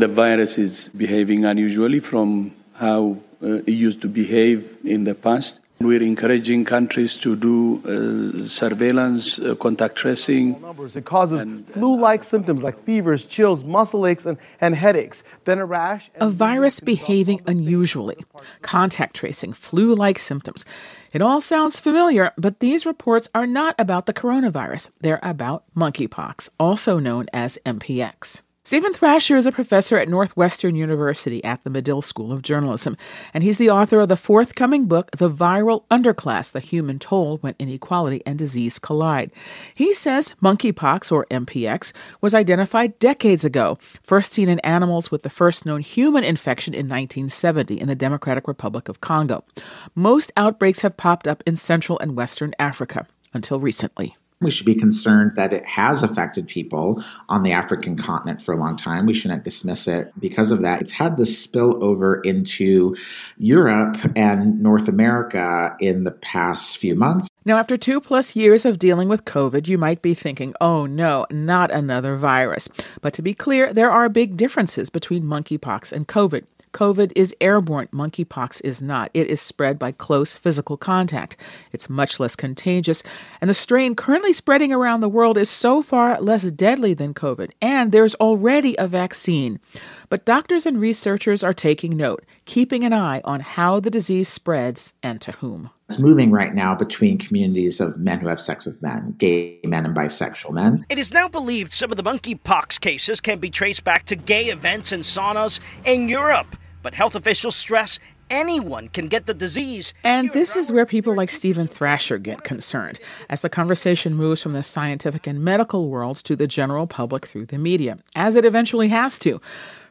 The virus is behaving unusually from how uh, it used to behave in the past. We're encouraging countries to do uh, surveillance, uh, contact tracing. It causes flu like symptoms like fevers, chills, muscle aches, and, and headaches, then a rash. A virus behaving unusually, contact tracing, flu like symptoms. It all sounds familiar, but these reports are not about the coronavirus. They're about monkeypox, also known as MPX. Steven Thrasher is a professor at Northwestern University at the Medill School of Journalism, and he's the author of the forthcoming book, The Viral Underclass The Human Toll When Inequality and Disease Collide. He says monkeypox, or MPX, was identified decades ago, first seen in animals with the first known human infection in 1970 in the Democratic Republic of Congo. Most outbreaks have popped up in Central and Western Africa until recently. We should be concerned that it has affected people on the African continent for a long time. We shouldn't dismiss it because of that. It's had this spill over into Europe and North America in the past few months. Now, after two plus years of dealing with COVID, you might be thinking, oh no, not another virus. But to be clear, there are big differences between monkeypox and COVID. COVID is airborne, monkeypox is not. It is spread by close physical contact. It's much less contagious, and the strain currently spreading around the world is so far less deadly than COVID, and there's already a vaccine. But doctors and researchers are taking note, keeping an eye on how the disease spreads and to whom. It's moving right now between communities of men who have sex with men, gay men and bisexual men. It is now believed some of the monkeypox cases can be traced back to gay events and saunas in Europe. But health officials stress anyone can get the disease. And this is where people like Steven Thrasher get concerned, as the conversation moves from the scientific and medical worlds to the general public through the media, as it eventually has to.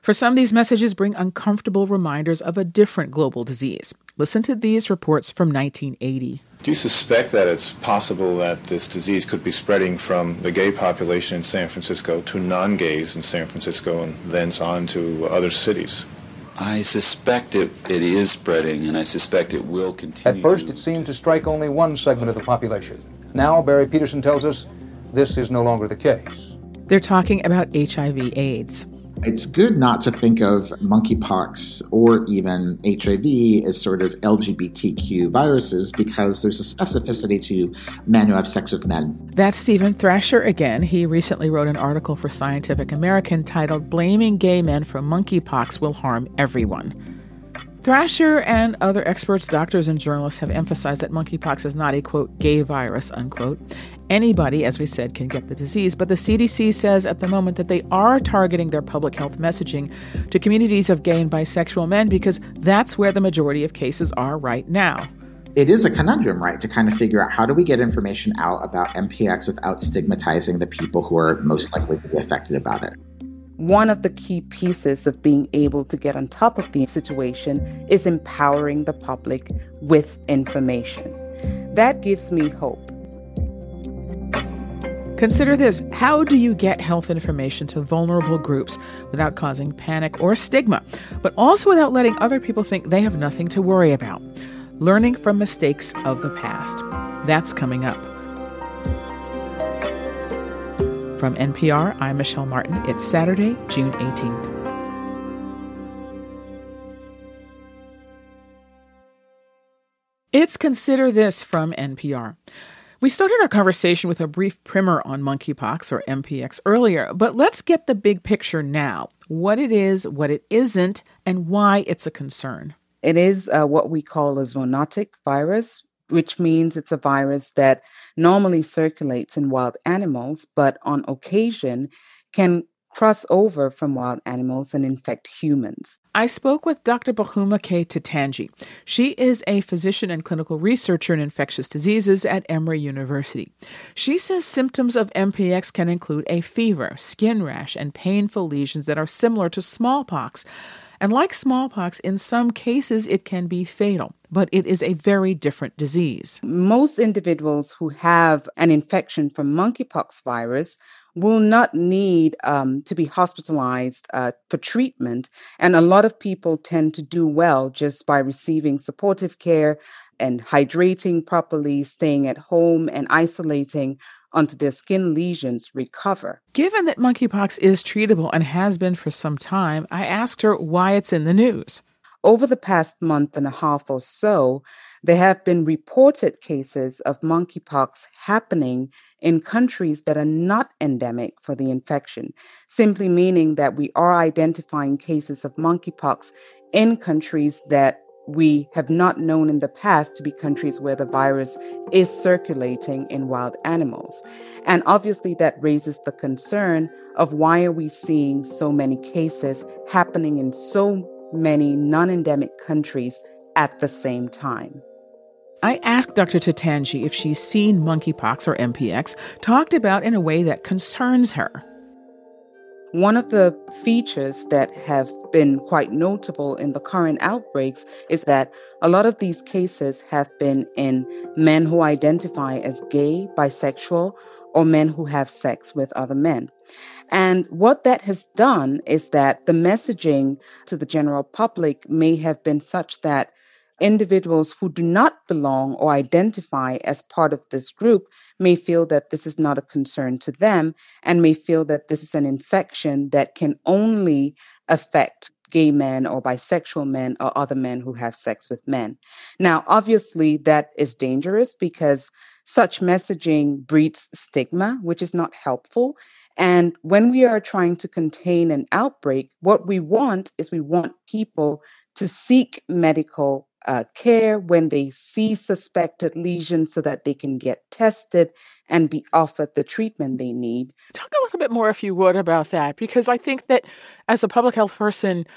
For some, these messages bring uncomfortable reminders of a different global disease. Listen to these reports from 1980. Do you suspect that it's possible that this disease could be spreading from the gay population in San Francisco to non gays in San Francisco and thence on to other cities? I suspect it, it is spreading, and I suspect it will continue. At first, it seemed to strike only one segment of the population. Now, Barry Peterson tells us this is no longer the case. They're talking about HIV/AIDS. It's good not to think of monkeypox or even HIV as sort of LGBTQ viruses because there's a specificity to men who have sex with men. That's Steven Thrasher again. He recently wrote an article for Scientific American titled Blaming Gay Men for Monkeypox Will Harm Everyone. Thrasher and other experts, doctors, and journalists have emphasized that monkeypox is not a quote gay virus unquote. Anybody, as we said, can get the disease, but the CDC says at the moment that they are targeting their public health messaging to communities of gay and bisexual men because that's where the majority of cases are right now. It is a conundrum, right, to kind of figure out how do we get information out about MPX without stigmatizing the people who are most likely to be affected about it. One of the key pieces of being able to get on top of the situation is empowering the public with information. That gives me hope. Consider this how do you get health information to vulnerable groups without causing panic or stigma, but also without letting other people think they have nothing to worry about? Learning from mistakes of the past. That's coming up. From NPR, I'm Michelle Martin. It's Saturday, June 18th. It's Consider This from NPR. We started our conversation with a brief primer on monkeypox or MPX earlier, but let's get the big picture now what it is, what it isn't, and why it's a concern. It is uh, what we call a zoonotic virus, which means it's a virus that normally circulates in wild animals, but on occasion can cross over from wild animals and infect humans. I spoke with Dr. Boghuma K. Titanji. She is a physician and clinical researcher in infectious diseases at Emory University. She says symptoms of MPX can include a fever, skin rash, and painful lesions that are similar to smallpox. And like smallpox, in some cases it can be fatal, but it is a very different disease. Most individuals who have an infection from monkeypox virus will not need um, to be hospitalized uh, for treatment. And a lot of people tend to do well just by receiving supportive care and hydrating properly, staying at home, and isolating until their skin lesions recover. Given that monkeypox is treatable and has been for some time, I asked her why it's in the news. Over the past month and a half or so, there have been reported cases of monkeypox happening in countries that are not endemic for the infection, simply meaning that we are identifying cases of monkeypox in countries that we have not known in the past to be countries where the virus is circulating in wild animals. And obviously, that raises the concern of why are we seeing so many cases happening in so many non endemic countries at the same time. I asked Dr. Titanji if she's seen monkeypox or MPX talked about in a way that concerns her. One of the features that have been quite notable in the current outbreaks is that a lot of these cases have been in men who identify as gay, bisexual, or men who have sex with other men. And what that has done is that the messaging to the general public may have been such that individuals who do not belong or identify as part of this group may feel that this is not a concern to them and may feel that this is an infection that can only affect gay men or bisexual men or other men who have sex with men. Now, obviously, that is dangerous because such messaging breeds stigma, which is not helpful. And when we are trying to contain an outbreak, what we want is we want people to seek medical uh, care when they see suspected lesions so that they can get tested and be offered the treatment they need. Talk a little bit more, if you would, about that, because I think that as a public health person,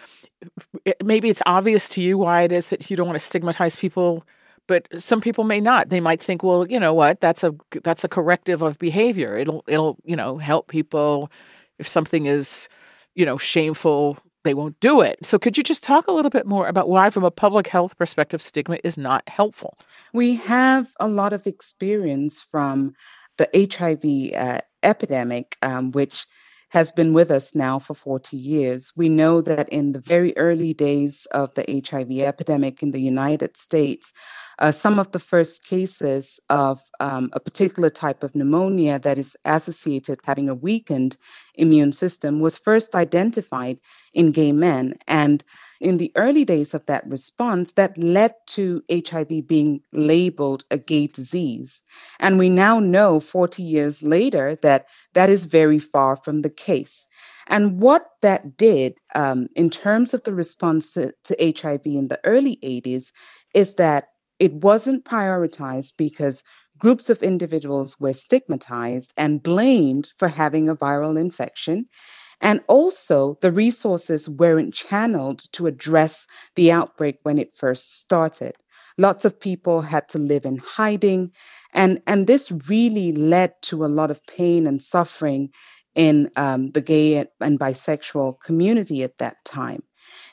maybe it's obvious to you why it is that you don't want to stigmatize people but some people may not they might think well you know what that's a that's a corrective of behavior it'll it'll you know help people if something is you know shameful they won't do it. So, could you just talk a little bit more about why, from a public health perspective, stigma is not helpful? We have a lot of experience from the HIV uh, epidemic, um, which has been with us now for 40 years. We know that in the very early days of the HIV epidemic in the United States, uh, some of the first cases of um, a particular type of pneumonia that is associated with having a weakened immune system was first identified in gay men. And in the early days of that response, that led to HIV being labeled a gay disease. And we now know 40 years later that that is very far from the case. And what that did um, in terms of the response to, to HIV in the early 80s is that it wasn't prioritized because groups of individuals were stigmatized and blamed for having a viral infection. And also, the resources weren't channeled to address the outbreak when it first started. Lots of people had to live in hiding. And, and this really led to a lot of pain and suffering in um, the gay and bisexual community at that time.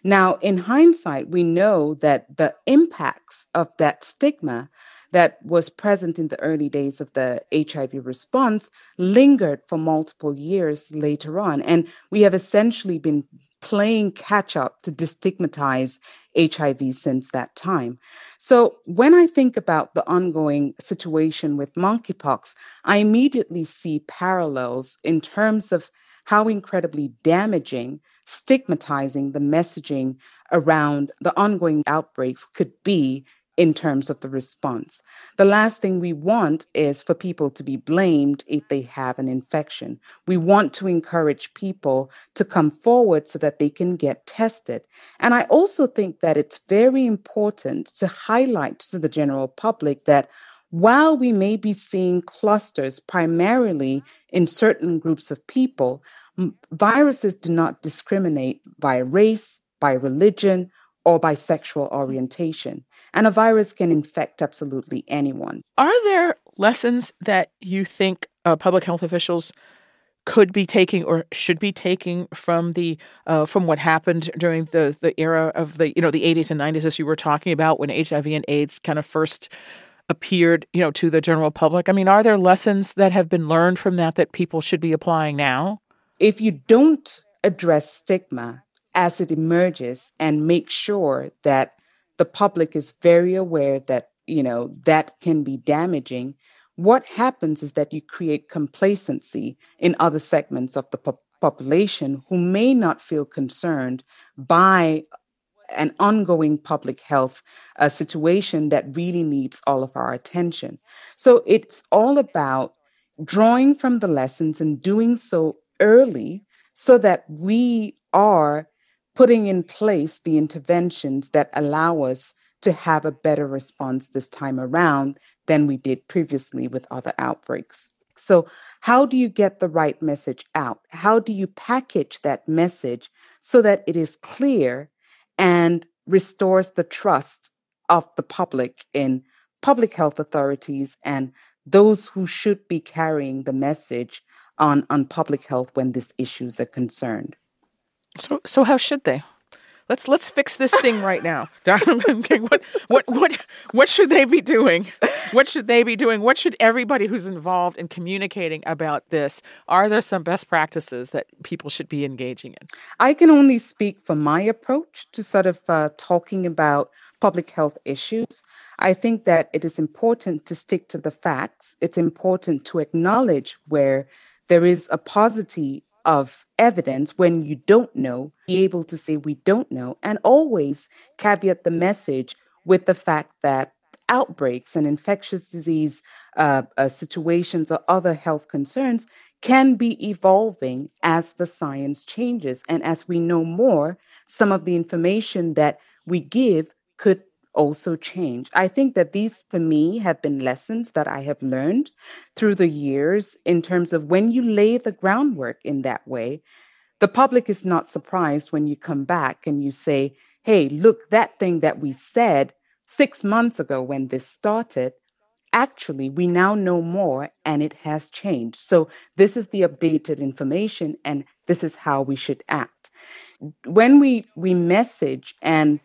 Now, in hindsight, we know that the impacts of that stigma that was present in the early days of the HIV response lingered for multiple years later on. And we have essentially been playing catch up to destigmatize HIV since that time. So when I think about the ongoing situation with monkeypox, I immediately see parallels in terms of how incredibly damaging stigmatizing the messaging around the ongoing outbreaks could be in terms of the response. The last thing we want is for people to be blamed if they have an infection. We want to encourage people to come forward so that they can get tested. And I also think that it's very important to highlight to the general public that while we may be seeing clusters primarily in certain groups of people, viruses do not discriminate by race, by religion, or by sexual orientation. And a virus can infect absolutely anyone. Are there lessons that you think uh, public health officials could be taking or should be taking from the uh, from what happened during the the era of the you know the 80s and 90s as you were talking about when HIV and AIDS kind of first appeared you know to the general public? I mean, are there lessons that have been learned from that that people should be applying now? if you don't address stigma as it emerges and make sure that the public is very aware that you know, that can be damaging, what happens is that you create complacency in other segments of the po- population who may not feel concerned by an ongoing public health uh, situation that really needs all of our attention. So it's all about drawing from the lessons and doing so early so that we are putting in place the interventions that allow us to have a better response this time around than we did previously with other outbreaks. So, how do you get the right message out? How do you package that message so that it is clear and restores the trust of the public in public health authorities and those who should be carrying the message on, on public health when these issues are concerned. So, so how should they? Let's let's fix this thing right now. what what what what should they be doing? What should they be doing? What should everybody who's involved in communicating about this? Are there some best practices that people should be engaging in? I can only speak for my approach to sort of uh, talking about public health issues. I think that it is important to stick to the facts. It's important to acknowledge where there is a paucity of evidence when you don't know, be able to say we don't know, and always caveat the message with the fact that outbreaks and infectious disease uh, uh, situations or other health concerns can be evolving as the science changes. And as we know more, some of the information that we give could also change. I think that these, for me, have been lessons that I have learned through the years in terms of when you lay the groundwork in that way, the public is not surprised when you come back and you say, hey, look, that thing that we said six months ago when this started, actually, we now know more and it has changed. So this is the updated information and this is how we should act. When we, we message and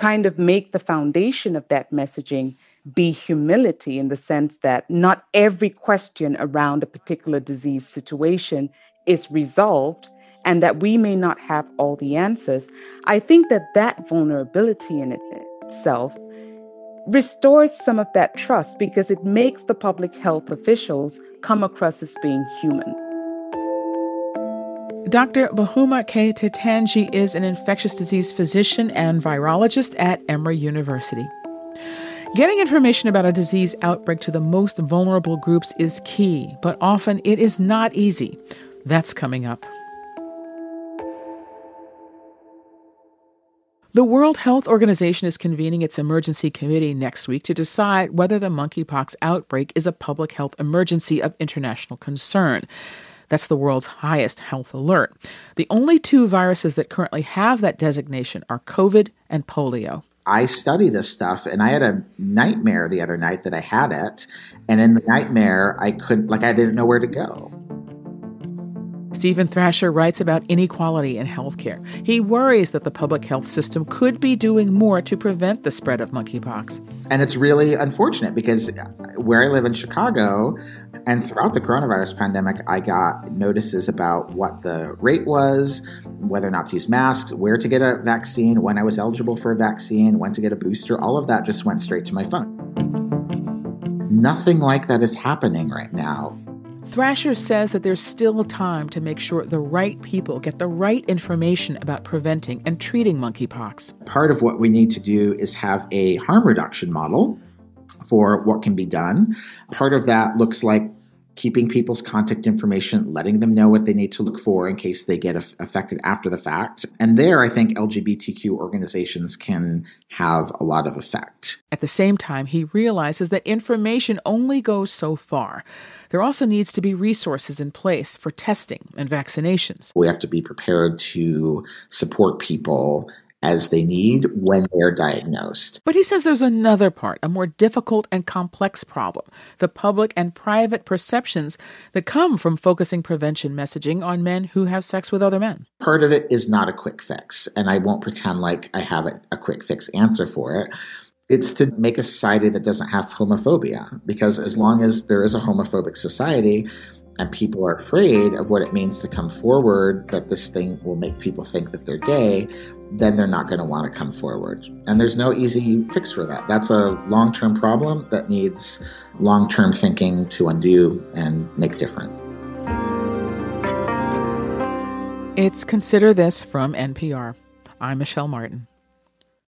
kind of make the foundation of that messaging be humility in the sense that not every question around a particular disease situation is resolved and that we may not have all the answers. I think that that vulnerability in it itself restores some of that trust because it makes the public health officials come across as being human. Dr. Boghuma K. Titanji is an infectious disease physician and virologist at Emory University. Getting information about a disease outbreak to the most vulnerable groups is key, but often it is not easy. That's coming up. The World Health Organization is convening its emergency committee next week to decide whether the monkeypox outbreak is a public health emergency of international concern. That's the world's highest health alert. The only two viruses that currently have that designation are COVID and polio. I study this stuff and I had a nightmare the other night that I had it. And in the nightmare, I couldn't, like, I didn't know where to go. Steven Thrasher writes about inequality in healthcare. He worries that the public health system could be doing more to prevent the spread of monkeypox. And it's really unfortunate because where I live in Chicago, and throughout the coronavirus pandemic, I got notices about what the rate was, whether or not to use masks, where to get a vaccine, when I was eligible for a vaccine, when to get a booster. All of that just went straight to my phone. Nothing like that is happening right now. Thrasher says that there's still time to make sure the right people get the right information about preventing and treating monkeypox. Part of what we need to do is have a harm reduction model for what can be done. Part of that looks like keeping people's contact information, letting them know what they need to look for in case they get affected after the fact. And there, I think LGBTQ organizations can have a lot of effect. At the same time, he realizes that information only goes so far. There also needs to be resources in place for testing and vaccinations. We have to be prepared to support people as they need when they're diagnosed. But he says there's another part, a more difficult and complex problem the public and private perceptions that come from focusing prevention messaging on men who have sex with other men. Part of it is not a quick fix, and I won't pretend like I have a, a quick fix answer for it. It's to make a society that doesn't have homophobia, because as long as there is a homophobic society, and people are afraid of what it means to come forward, that this thing will make people think that they're gay, then they're not going to want to come forward. And there's no easy fix for that. That's a long term problem that needs long term thinking to undo and make different. It's Consider This from NPR. I'm Michelle Martin.